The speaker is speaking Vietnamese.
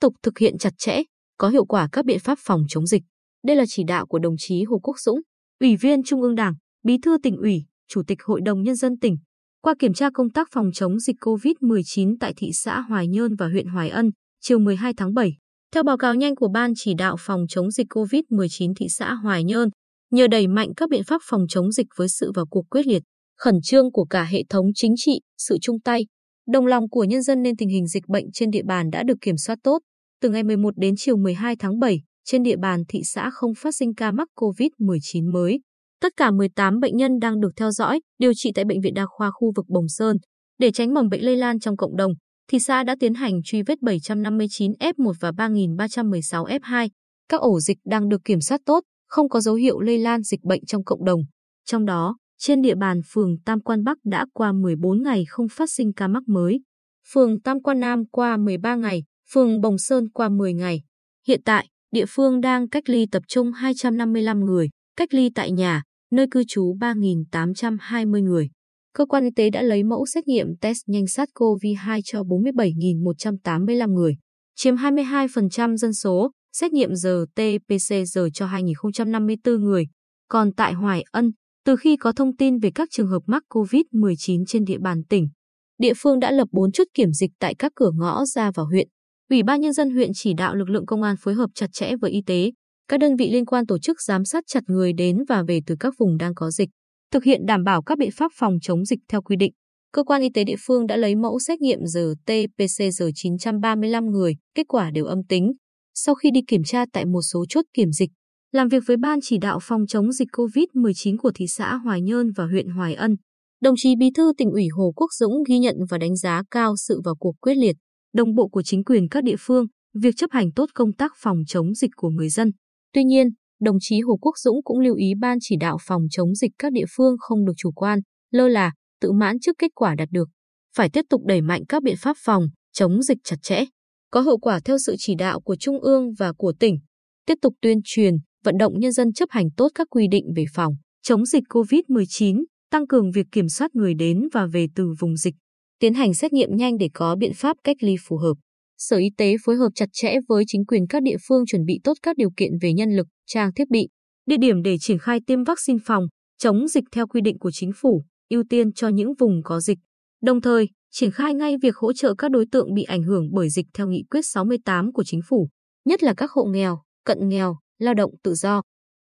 tục thực hiện chặt chẽ, có hiệu quả các biện pháp phòng chống dịch. Đây là chỉ đạo của đồng chí Hồ Quốc Dũng, Ủy viên Trung ương Đảng, Bí thư tỉnh ủy, Chủ tịch Hội đồng Nhân dân tỉnh. Qua kiểm tra công tác phòng chống dịch COVID-19 tại thị xã Hoài Nhơn và huyện Hoài Ân, chiều 12 tháng 7. Theo báo cáo nhanh của Ban chỉ đạo phòng chống dịch COVID-19 thị xã Hoài Nhơn, nhờ đẩy mạnh các biện pháp phòng chống dịch với sự vào cuộc quyết liệt, khẩn trương của cả hệ thống chính trị, sự chung tay, đồng lòng của nhân dân nên tình hình dịch bệnh trên địa bàn đã được kiểm soát tốt. Từ ngày 11 đến chiều 12 tháng 7, trên địa bàn thị xã không phát sinh ca mắc COVID-19 mới. Tất cả 18 bệnh nhân đang được theo dõi, điều trị tại Bệnh viện Đa khoa khu vực Bồng Sơn. Để tránh mầm bệnh lây lan trong cộng đồng, thị xã đã tiến hành truy vết 759 F1 và 3.316 F2. Các ổ dịch đang được kiểm soát tốt, không có dấu hiệu lây lan dịch bệnh trong cộng đồng. Trong đó, trên địa bàn phường Tam Quan Bắc đã qua 14 ngày không phát sinh ca mắc mới. Phường Tam Quan Nam qua 13 ngày, phường Bồng Sơn qua 10 ngày. Hiện tại, địa phương đang cách ly tập trung 255 người, cách ly tại nhà, nơi cư trú 3.820 người. Cơ quan y tế đã lấy mẫu xét nghiệm test nhanh SARS-CoV-2 cho 47.185 người, chiếm 22% dân số, xét nghiệm RT-PCR cho 2.054 người. Còn tại Hoài Ân, từ khi có thông tin về các trường hợp mắc COVID-19 trên địa bàn tỉnh, địa phương đã lập 4 chốt kiểm dịch tại các cửa ngõ ra vào huyện. Ủy ban Nhân dân huyện chỉ đạo lực lượng công an phối hợp chặt chẽ với y tế, các đơn vị liên quan tổ chức giám sát chặt người đến và về từ các vùng đang có dịch, thực hiện đảm bảo các biện pháp phòng chống dịch theo quy định. Cơ quan y tế địa phương đã lấy mẫu xét nghiệm RT-PCR 935 người, kết quả đều âm tính. Sau khi đi kiểm tra tại một số chốt kiểm dịch, làm việc với Ban chỉ đạo phòng chống dịch COVID-19 của thị xã Hoài Nhơn và huyện Hoài Ân, đồng chí Bí thư tỉnh ủy Hồ Quốc Dũng ghi nhận và đánh giá cao sự vào cuộc quyết liệt, đồng bộ của chính quyền các địa phương, việc chấp hành tốt công tác phòng chống dịch của người dân. Tuy nhiên, đồng chí Hồ Quốc Dũng cũng lưu ý ban chỉ đạo phòng chống dịch các địa phương không được chủ quan, lơ là, tự mãn trước kết quả đạt được, phải tiếp tục đẩy mạnh các biện pháp phòng chống dịch chặt chẽ, có hiệu quả theo sự chỉ đạo của trung ương và của tỉnh, tiếp tục tuyên truyền, vận động nhân dân chấp hành tốt các quy định về phòng chống dịch COVID-19, tăng cường việc kiểm soát người đến và về từ vùng dịch, tiến hành xét nghiệm nhanh để có biện pháp cách ly phù hợp. Sở Y tế phối hợp chặt chẽ với chính quyền các địa phương chuẩn bị tốt các điều kiện về nhân lực, trang thiết bị, địa điểm để triển khai tiêm vaccine phòng, chống dịch theo quy định của chính phủ, ưu tiên cho những vùng có dịch. Đồng thời, triển khai ngay việc hỗ trợ các đối tượng bị ảnh hưởng bởi dịch theo nghị quyết 68 của chính phủ, nhất là các hộ nghèo, cận nghèo, lao động tự do.